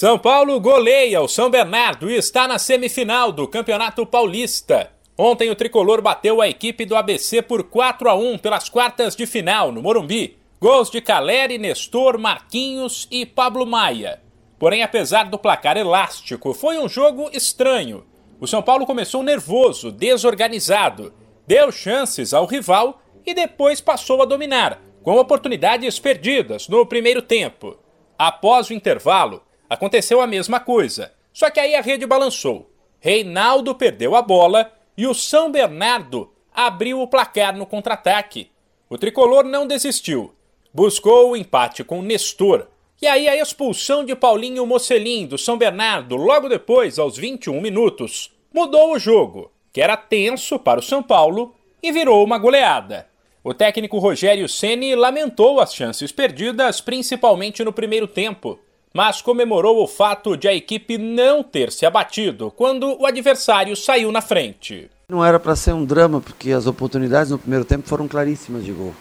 São Paulo goleia o São Bernardo e está na semifinal do Campeonato Paulista. Ontem o tricolor bateu a equipe do ABC por 4 a 1 pelas quartas de final no Morumbi. Gols de Caleri, Nestor, Marquinhos e Pablo Maia. Porém, apesar do placar elástico, foi um jogo estranho. O São Paulo começou nervoso, desorganizado, deu chances ao rival e depois passou a dominar, com oportunidades perdidas no primeiro tempo. Após o intervalo, aconteceu a mesma coisa, só que aí a rede balançou. Reinaldo perdeu a bola e o São Bernardo abriu o placar no contra-ataque. O tricolor não desistiu, buscou o empate com Nestor. E aí a expulsão de Paulinho Mocelin do São Bernardo logo depois, aos 21 minutos, mudou o jogo, que era tenso para o São Paulo, e virou uma goleada. O técnico Rogério Ceni lamentou as chances perdidas, principalmente no primeiro tempo, mas comemorou o fato de a equipe não ter se abatido quando o adversário saiu na frente. Não era para ser um drama, porque as oportunidades no primeiro tempo foram claríssimas de gol.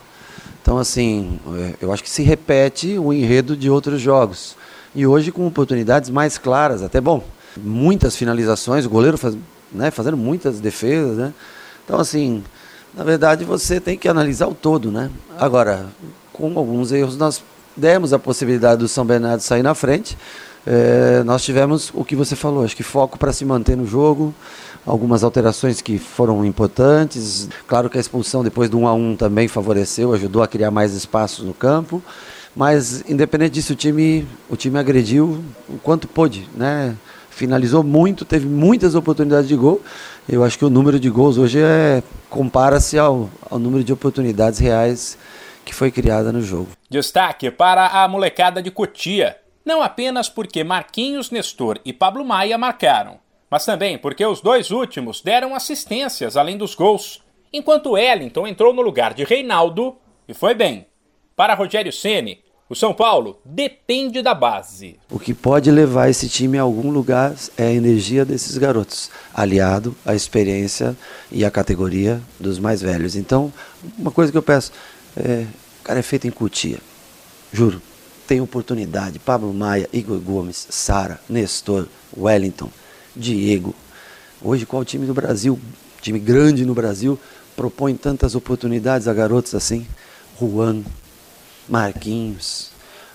Então, assim, é, eu acho que se repete o enredo de outros jogos. E hoje com oportunidades mais claras, até bom, muitas finalizações, o goleiro faz, né, fazendo muitas defesas, né? Então, assim, na verdade você tem que analisar o todo, né? Agora, com alguns erros nós demos a possibilidade do São Bernardo sair na frente. É, nós tivemos o que você falou, acho que foco para se manter no jogo, algumas alterações que foram importantes. Claro que a expulsão depois do 1 a 1 também favoreceu, ajudou a criar mais espaços no campo. Mas independente disso, o time, o time agrediu o quanto pôde, né? Finalizou muito, teve muitas oportunidades de gol. Eu acho que o número de gols hoje é compara-se ao, ao número de oportunidades reais que foi criada no jogo. Destaque para a molecada de Cotia, não apenas porque Marquinhos Nestor e Pablo Maia marcaram, mas também porque os dois últimos deram assistências além dos gols, enquanto Wellington entrou no lugar de Reinaldo e foi bem. Para Rogério Ceni, o São Paulo depende da base. O que pode levar esse time a algum lugar é a energia desses garotos, aliado à experiência e à categoria dos mais velhos. Então, uma coisa que eu peço, é, cara é feito em Cutia. Juro. Tem oportunidade. Pablo Maia, Igor Gomes, Sara, Nestor, Wellington, Diego. Hoje, qual time do Brasil, time grande no Brasil, propõe tantas oportunidades a garotos assim? Juan, Marquinhos.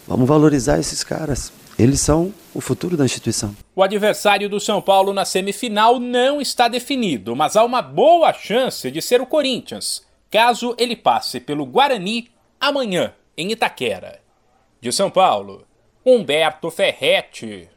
Vamos valorizar esses caras. Eles são o futuro da instituição. O adversário do São Paulo na semifinal não está definido, mas há uma boa chance de ser o Corinthians caso ele passe pelo Guarani amanhã, em Itaquera. De São Paulo, Humberto Ferretti.